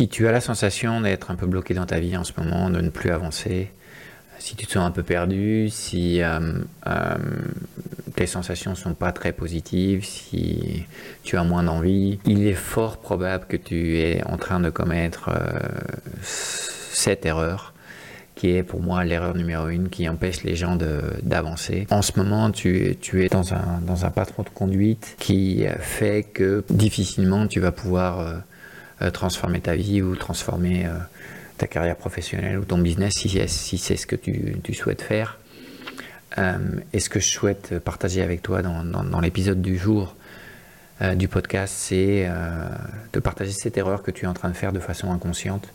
Si tu as la sensation d'être un peu bloqué dans ta vie en ce moment, de ne plus avancer, si tu te sens un peu perdu, si euh, euh, tes sensations ne sont pas très positives, si tu as moins d'envie, il est fort probable que tu es en train de commettre euh, cette erreur qui est pour moi l'erreur numéro une qui empêche les gens d'avancer. En ce moment, tu, tu es dans un, dans un patron de conduite qui fait que difficilement tu vas pouvoir transformer ta vie ou transformer ta carrière professionnelle ou ton business si, c'est ce que tu, souhaites faire. Euh, et ce que je souhaite partager avec toi dans, l'épisode du jour euh, du podcast, c'est euh, de partager cette erreur que tu es en train de faire de façon inconsciente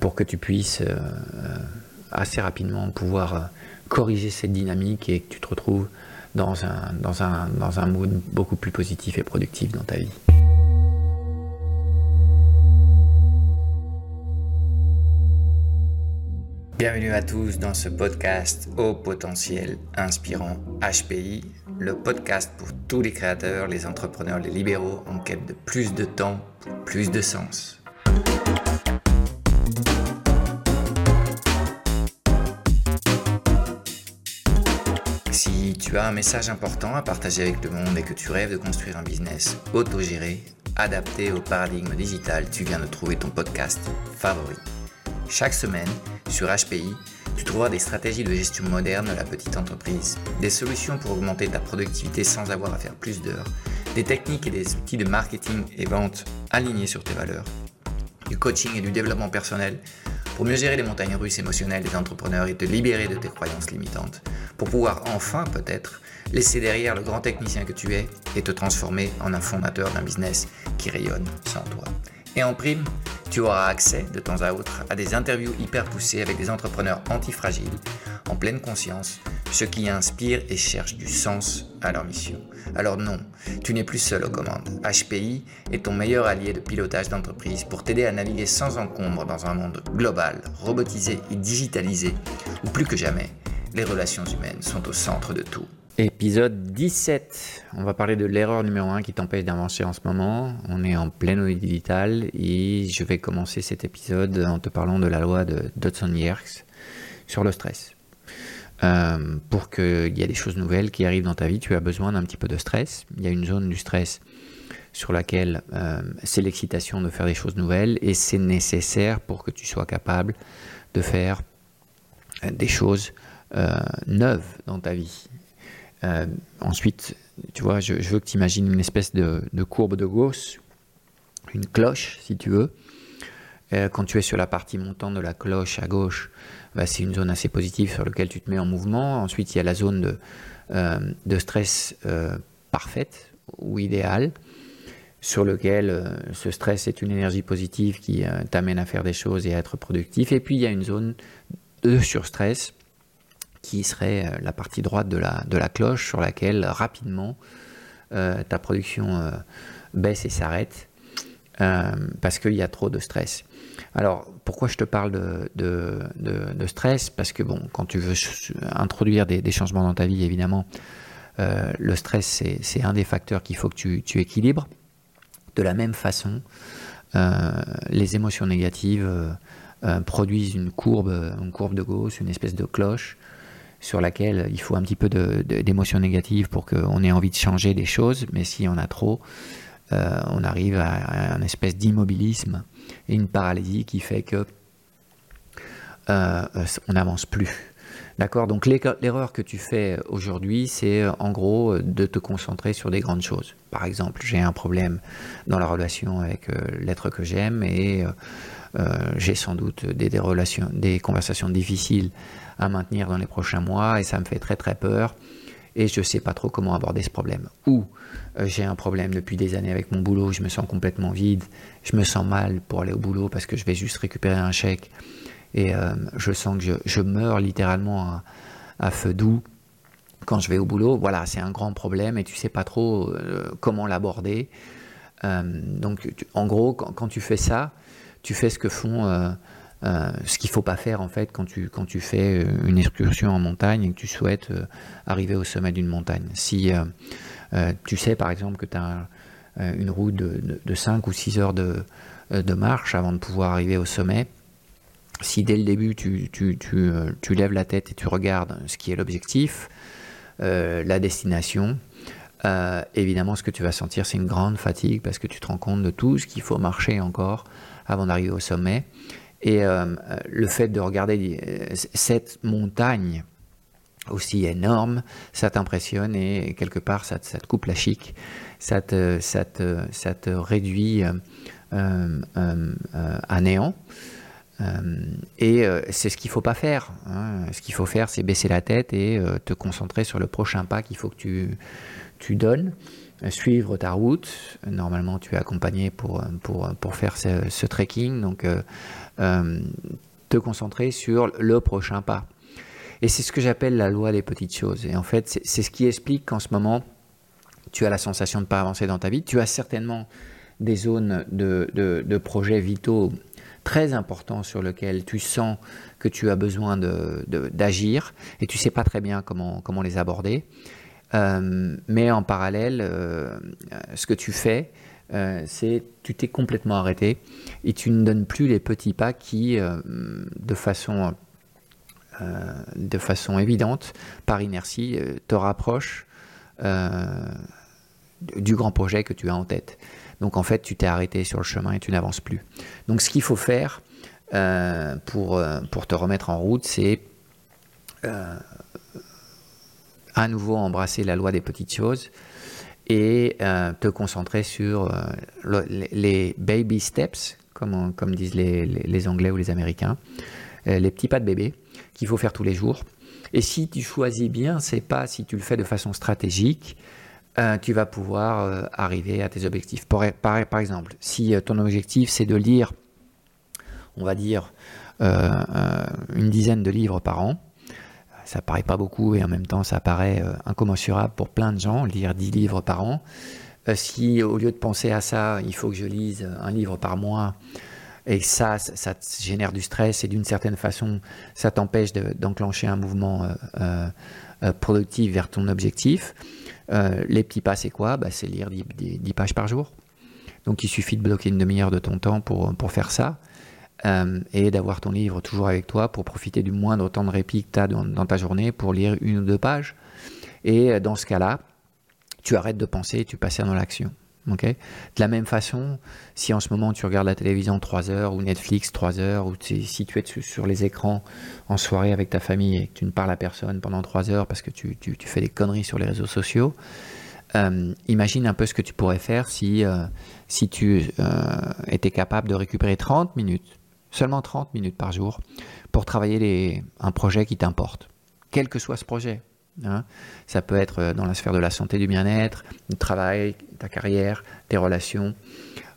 pour que tu puisses assez rapidement pouvoir corriger cette dynamique et que tu te retrouves dans un, dans un, dans un mood beaucoup plus positif et productif dans ta vie. Bienvenue à tous dans ce podcast au potentiel inspirant HPI, le podcast pour tous les créateurs, les entrepreneurs, les libéraux en quête de plus de temps, plus de sens. Si tu as un message important à partager avec le monde et que tu rêves de construire un business autogéré, adapté au paradigme digital, tu viens de trouver ton podcast favori. Chaque semaine, sur HPI, tu trouveras des stratégies de gestion moderne de la petite entreprise, des solutions pour augmenter ta productivité sans avoir à faire plus d'heures, des techniques et des outils de marketing et vente alignés sur tes valeurs, du coaching et du développement personnel pour mieux gérer les montagnes russes émotionnelles des entrepreneurs et te libérer de tes croyances limitantes, pour pouvoir enfin peut-être laisser derrière le grand technicien que tu es et te transformer en un fondateur d'un business qui rayonne sans toi. Et en prime, tu auras accès de temps à autre à des interviews hyper poussées avec des entrepreneurs antifragiles, en pleine conscience, ceux qui inspirent et cherchent du sens à leur mission. Alors non, tu n'es plus seul aux commandes. HPI est ton meilleur allié de pilotage d'entreprise pour t'aider à naviguer sans encombre dans un monde global, robotisé et digitalisé, où plus que jamais, les relations humaines sont au centre de tout. Épisode 17. On va parler de l'erreur numéro 1 qui t'empêche d'avancer en ce moment. On est en pleine audit digital et je vais commencer cet épisode en te parlant de la loi de Dodson-Yerkes sur le stress. Euh, pour qu'il y ait des choses nouvelles qui arrivent dans ta vie, tu as besoin d'un petit peu de stress. Il y a une zone du stress sur laquelle euh, c'est l'excitation de faire des choses nouvelles et c'est nécessaire pour que tu sois capable de faire euh, des choses neuves dans ta vie. Euh, ensuite, tu vois, je, veux que tu imagines une espèce de, courbe de Gauss, une cloche, si tu veux. Euh, quand tu es sur la partie montante de la cloche à gauche, bah, c'est une zone assez positive sur laquelle tu te mets en mouvement. Ensuite, il y a la zone de, euh, stress parfaite ou idéale, sur lequel ce stress est une énergie positive qui t'amène à faire des choses et à être productif. Et puis, il y a une zone de surstress qui serait euh, la partie droite de la, de la cloche sur laquelle rapidement euh, ta production euh, baisse et s'arrête parce qu'il y a trop de stress. Alors, pourquoi je te parle de, de, stress? Parce que, bon, quand tu veux introduire des, changements dans ta vie, évidemment, le stress, c'est un des facteurs qu'il faut que tu, tu, équilibres. De la même façon, les émotions négatives produisent une courbe, une courbe de Gauss, une espèce de cloche sur laquelle il faut un petit peu d'émotions négatives pour qu'on ait envie de changer des choses, mais si on a trop, euh, on arrive à, un espèce d'immobilisme et une paralysie qui fait que euh, on n'avance plus. D'accord? Donc l'erreur que tu fais aujourd'hui, c'est en gros de te concentrer sur des grandes choses. Par exemple, j'ai un problème dans la relation avec euh, l'être que j'aime et j'ai sans doute des, relations, des conversations difficiles à maintenir dans les prochains mois et ça me fait très très peur et je ne sais pas trop comment aborder ce problème. Ou euh, j'ai un problème depuis des années avec mon boulot, je me sens complètement vide, je me sens mal pour aller au boulot parce que je vais juste récupérer un chèque et euh, je sens que je, meurs littéralement à, feu doux quand je vais au boulot. Voilà, c'est un grand problème et tu sais pas trop euh, comment l'aborder. donc en gros, quand, tu fais ça, tu fais ce que font euh, ce qu'il ne faut pas faire en fait quand tu, quand tu fais euh, une excursion en montagne et que tu souhaites euh, arriver au sommet d'une montagne. Si tu sais par exemple que tu as une route de, de, 5 ou 6 heures de, de marche avant de pouvoir arriver au sommet. Si dès le début tu, tu, tu, lèves la tête et tu regardes ce qui est l'objectif, la destination, évidemment ce que tu vas sentir c'est une grande fatigue parce que tu te rends compte de tout ce qu'il faut marcher encore avant d'arriver au sommet. Et euh, le fait de regarder euh, cette montagne aussi énorme, ça t'impressionne et quelque part ça, te coupe la chic, ça te, ça te, ça te réduit euh, à néant. et c'est ce qu'il faut pas faire. Hein. Ce qu'il faut faire, c'est baisser la tête et te concentrer sur le prochain pas qu'il faut que tu, tu donnes suivre ta route. Normalement, tu es accompagné pour, pour, pour faire ce, trekking, donc euh, euh, te concentrer sur le prochain pas. Et c'est ce que j'appelle la loi des petites choses. Et en fait, c'est ce qui explique qu'en ce moment, tu as la sensation de ne pas avancer dans ta vie. Tu as certainement des zones de, de, projets vitaux très importants sur lesquels tu sens que tu as besoin d'agir et tu sais pas très bien comment, comment les aborder. Euh, mais en parallèle, euh, ce que tu fais, euh, c'est tu t'es complètement arrêté et tu ne donnes plus les petits pas qui, de façon de façon évidente, par inertie, te rapprochent du grand projet que tu as en tête. Donc en fait, tu t'es arrêté sur le chemin et tu n'avances plus. Donc ce qu'il faut faire pour, pour te remettre en route, c'est à nouveau embrasser la loi des petites choses et euh, te concentrer sur euh, les baby steps, comme, comme disent les, les, Anglais ou les Américains, euh, les petits pas de bébé qu'il faut faire tous les jours. Et si tu choisis bien c'est pas, si tu le fais de façon stratégique, tu vas pouvoir arriver à tes objectifs. Par exemple, si ton objectif c'est de lire, on va dire, une dizaine de livres par an, ça paraît pas beaucoup et en même temps ça paraît euh, incommensurable pour plein de gens, lire 10 livres par an. Euh, si au lieu de penser à ça, il faut que je lise un livre par mois, et ça, ça, génère du stress et d'une certaine façon, ça t'empêche d'enclencher un mouvement euh, productif vers ton objectif. les petits pas, c'est quoi? Bah, C'est lire 10, 10, pages par jour. Donc il suffit de bloquer une demi-heure de ton temps pour, pour faire ça. Euh, et d'avoir ton livre toujours avec toi pour profiter du moindre temps de répit que tu as dans, ta journée pour lire une ou deux pages. Et euh, dans ce cas-là, tu arrêtes de penser et tu passes dans l'action. de la même façon, si en ce moment tu regardes la télévision 3 heures ou Netflix 3 heures, ou si tu es sur les écrans en soirée avec ta famille et que tu ne parles à personne pendant 3 heures parce que tu, tu, fais des conneries sur les réseaux sociaux, euh, imagine un peu ce que tu pourrais faire si, si tu étais capable de récupérer 30 minutes seulement 30 minutes par jour, pour travailler un projet qui t'importe, quel que soit ce projet. Hein. Ça peut être euh, dans la sphère de la santé, du bien-être, du travail, ta carrière, tes relations,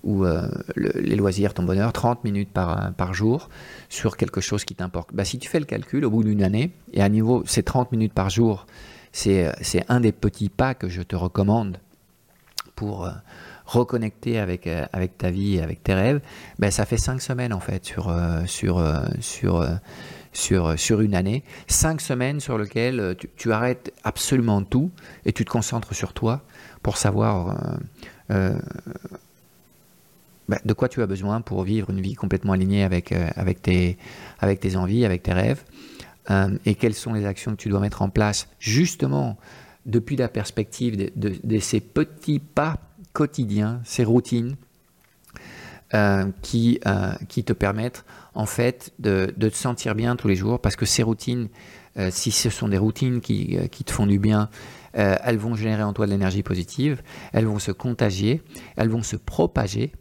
ou euh, les loisirs, ton bonheur, 30 minutes par, par jour sur quelque chose qui t'importe. Bah, si tu fais le calcul au bout d'une année, et à niveau, ces 30 minutes par jour, c'est un des petits pas que je te recommande pour, euh, reconnecter avec, euh, avec ta vie, avec tes rêves, ben, ça fait cinq semaines en fait sur, euh, sur, euh, sur, sur, sur une année. Cinq semaines sur lesquelles tu, arrêtes absolument tout et tu te concentres sur toi pour savoir ben, de quoi tu as besoin pour vivre une vie complètement alignée avec, avec, tes, avec tes envies, avec tes rêves. et quelles sont les actions que tu dois mettre en place justement depuis la perspective de, de ces petits pas quotidien, ces routines euh, qui, euh, qui te permettent en fait de, te sentir bien tous les jours. Parce que ces routines, euh, si ce sont des routines qui te font du bien, elles vont générer en toi de l'énergie positive, elles vont se contagier, elles vont se propager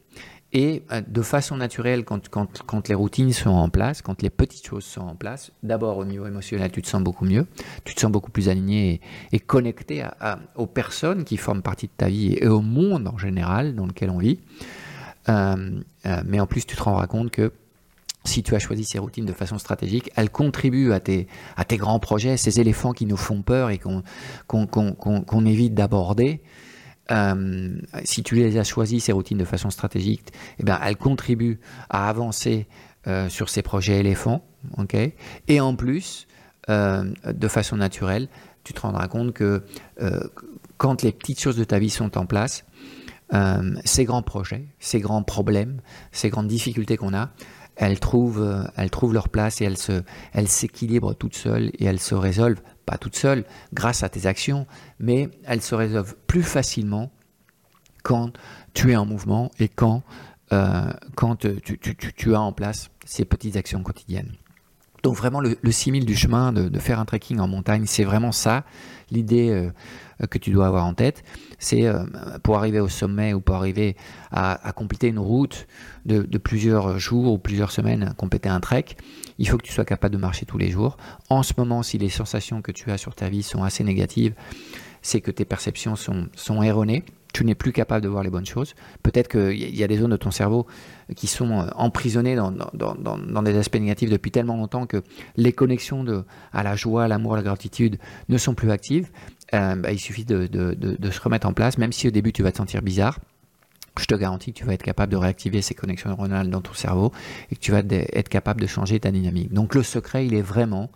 et euh, de façon naturelle, quand, les routines sont en place, quand les petites choses sont en place, d'abord au niveau émotionnel, tu te sens beaucoup mieux, tu te sens beaucoup plus aligné et, connecté à, aux personnes qui forment partie de ta vie et au monde en général dans lequel on vit. Euh, euh, mais en plus, tu te rendras compte que si tu as choisi ces routines de façon stratégique, elles contribuent à tes, à grands projets, ces éléphants qui nous font peur et qu'on évite d'aborder. Euh, si tu les as choisis, ces routines, de façon stratégique, eh bien, elles contribuent à avancer euh, sur ces projets éléphants. Okay et en plus, euh, de façon naturelle, tu te rendras compte que quand les petites choses de ta vie sont en place, ces grands projets, ces grands problèmes, ces grandes difficultés qu'on a, elles trouvent, elles trouvent leur place et elles, se, elles s'équilibrent toutes seules et elles se résolvent, pas toutes seules, grâce à tes actions, mais elles se résolvent plus facilement quand tu es en mouvement et quand, tu, tu as en place ces petites actions quotidiennes. Donc vraiment le, le simil du chemin de, faire un trekking en montagne, c'est vraiment ça l'idée euh, que tu dois avoir en tête. C'est euh, pour arriver au sommet ou pour arriver à, compléter une route de, plusieurs jours ou plusieurs semaines, compléter un trek, il faut que tu sois capable de marcher tous les jours. En ce moment, si les sensations que tu as sur ta vie sont assez négatives, c'est que tes perceptions sont, sont erronées tu n'es plus capable de voir les bonnes choses. Peut-être qu'il y a des zones de ton cerveau qui sont euh, emprisonnées dans, des aspects négatifs depuis tellement longtemps que les connexions de, à la joie, à l'amour, à la gratitude ne sont plus actives. Euh, bah, il suffit de, se remettre en place, même si au début tu vas te sentir bizarre. Je te garantis que tu vas être capable de réactiver ces connexions neuronales dans ton cerveau et que tu vas être capable de changer ta dynamique. Donc le secret, il est vraiment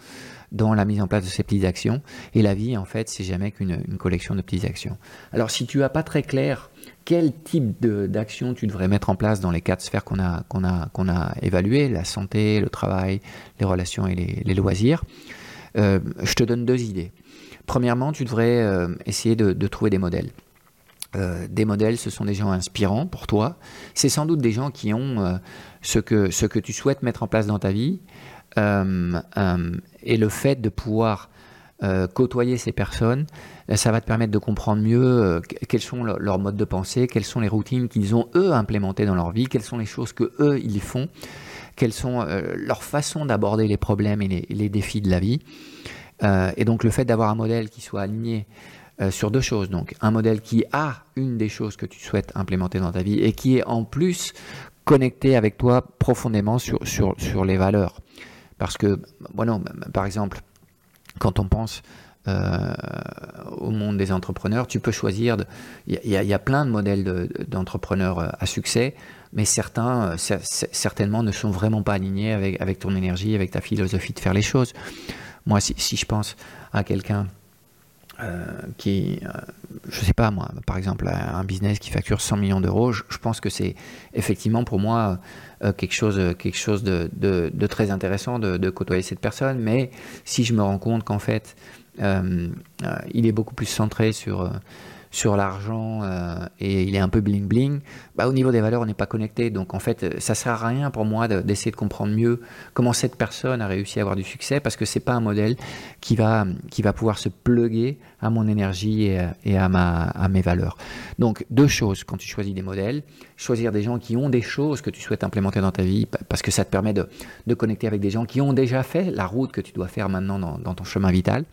dans la mise en place de ces petites actions. Et la vie, en fait, c'est jamais qu'une collection de petites actions. Alors, si tu n'as pas très clair quel type d'action tu devrais mettre en place dans les quatre sphères qu'on a, qu'on a, qu'on a évaluées, la santé, le travail, les relations et les, loisirs, euh, je te donne deux idées. Premièrement, tu devrais euh, essayer de, trouver des modèles. Euh, des modèles, ce sont des gens inspirants pour toi. C'est sans doute des gens qui ont ce, que, ce que tu souhaites mettre en place dans ta vie, et le fait de pouvoir euh, côtoyer ces personnes, ça va te permettre de comprendre mieux quels sont leurs modes de pensée, quelles sont les routines qu'ils ont eux implémentées dans leur vie, quelles sont les choses que eux ils font, quelles sont leurs façons d'aborder les problèmes et les, défis de la vie. et donc le fait d'avoir un modèle qui soit aligné sur deux choses. Donc un modèle qui a une des choses que tu souhaites implémenter dans ta vie et qui est en plus connecté avec toi profondément sur les valeurs. Parce que, par exemple, quand on pense euh, au monde des entrepreneurs, tu peux choisir. Il y, a plein de modèles d'entrepreneurs euh, à succès, mais certains, euh, certainement, ne sont vraiment pas alignés avec, ton énergie, avec ta philosophie de faire les choses. Moi, si, je pense à quelqu'un qui, euh, je sais pas moi, par exemple, un business qui facture 100 millions d'euros, je, pense que c'est effectivement pour moi euh, quelque chose, quelque chose de, de, très intéressant de, de, côtoyer cette personne. Mais si je me rends compte qu'en fait, il est beaucoup plus centré sur sur l'argent euh, et il est un peu bling bling, bah, au niveau des valeurs, on n'est pas connecté. Donc en fait, ça sert à rien pour moi d'essayer de, comprendre mieux comment cette personne a réussi à avoir du succès parce que c'est pas un modèle qui va, qui va pouvoir se pluguer à mon énergie et, à, ma, à mes valeurs. Donc deux choses quand tu choisis des modèles, choisir des gens qui ont des choses que tu souhaites implémenter dans ta vie parce que ça te permet de, de connecter avec des gens qui ont déjà fait la route que tu dois faire maintenant dans ton chemin vital.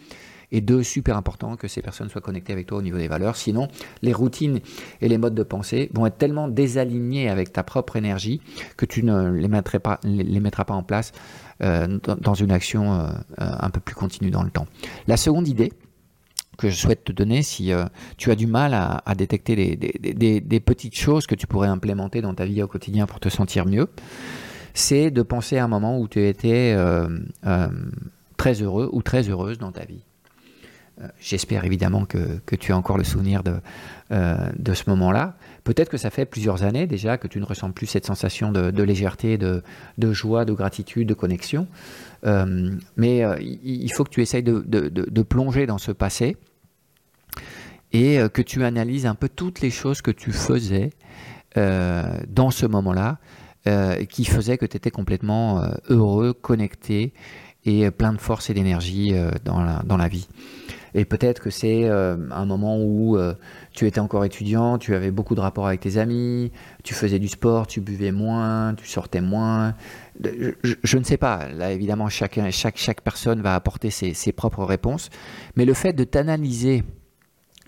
Et deux, super important que ces personnes soient connectées avec toi au niveau des valeurs. Sinon, les routines et les modes de pensée vont être tellement désalignés avec ta propre énergie que tu ne les, mettrais pas, les mettras pas en place euh, dans une action euh, un peu plus continue dans le temps. La seconde idée, que je souhaite te donner si euh, tu as du mal à, détecter des, petites choses que tu pourrais implémenter dans ta vie au quotidien pour te sentir mieux, c'est de penser à un moment où tu étais très heureux ou très heureuse dans ta vie. Euh, j'espère évidemment que, tu as encore le souvenir de, euh, de ce moment-là. Peut-être que ça fait plusieurs années déjà que tu ne ressens plus cette sensation de, légèreté, de, joie, de gratitude, de connexion. Euh, mais il faut que tu essayes de, plonger dans ce passé et que tu analyses un peu toutes les choses que tu faisais dans ce moment-là qui faisaient que tu étais complètement heureux, connecté et plein de force et d'énergie dans la vie. Et peut-être que c'est euh, un moment où euh, tu étais encore étudiant, tu avais beaucoup de rapports avec tes amis, tu faisais du sport, tu buvais moins, tu sortais moins. Je, ne sais pas. Là, évidemment, chaque, chaque, chaque personne va apporter ses, ses propres réponses. Mais le fait de t'analyser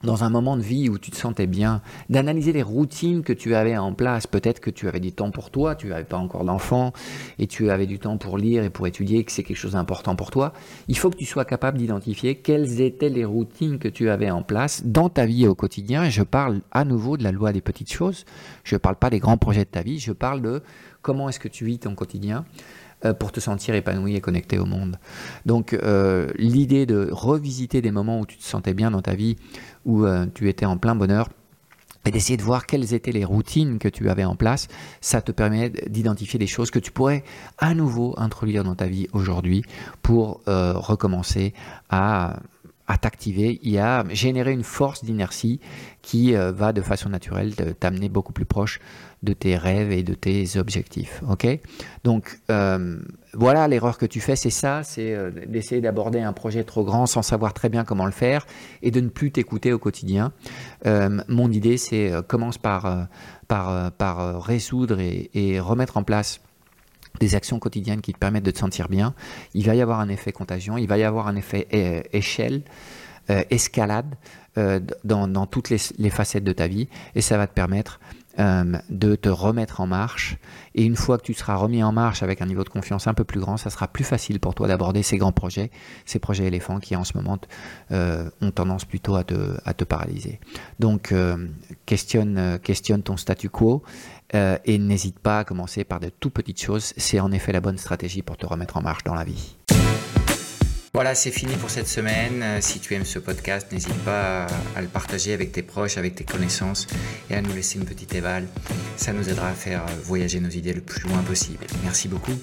dans un moment de vie où tu te sentais bien, d'analyser les routines que tu avais en place. Peut-être que tu avais du temps pour toi, tu n'avais pas encore d'enfant, et tu avais du temps pour lire et pour étudier, que c'est quelque chose d'important pour toi. Il faut que tu sois capable d'identifier quelles étaient les routines que tu avais en place dans ta vie au quotidien. Je parle à nouveau de la loi des petites choses. Je ne parle pas des grands projets de ta vie, je parle de comment est-ce que tu vis ton quotidien pour te sentir épanoui et connecté au monde. Donc euh, l'idée de revisiter des moments où tu te sentais bien dans ta vie, où euh, tu étais en plein bonheur, et d'essayer de voir quelles étaient les routines que tu avais en place, ça te permet d'identifier des choses que tu pourrais à nouveau introduire dans ta vie aujourd'hui pour euh, recommencer à à t'activer et à générer une force d'inertie qui euh, va de façon naturelle t'amener beaucoup plus proche de tes rêves et de tes objectifs. Ok? Donc euh, voilà, l'erreur que tu fais, c'est ça, c'est euh, d'essayer d'aborder un projet trop grand sans savoir très bien comment le faire et de ne plus t'écouter au quotidien. mon idée, c'est commence par, résoudre et remettre en place des actions quotidiennes qui te permettent de te sentir bien, il va y avoir un effet contagion, il va y avoir un effet échelle, euh, escalade euh, dans, toutes les, facettes de ta vie, et ça va te permettre de te remettre en marche. Et une fois que tu seras remis en marche avec un niveau de confiance un peu plus grand, ça sera plus facile pour toi d'aborder ces grands projets, ces projets éléphants qui en ce moment ont tendance plutôt à te, paralyser. Donc questionne, questionne ton statu quo euh, et n'hésite pas à commencer par de tout petites choses. C'est en effet la bonne stratégie pour te remettre en marche dans la vie. Voilà, c'est fini pour cette semaine. Euh, si tu aimes ce podcast, n'hésite pas à le partager avec tes proches, avec tes connaissances et à nous laisser une petite éval. Ça nous aidera à faire voyager nos idées le plus loin possible. Merci beaucoup.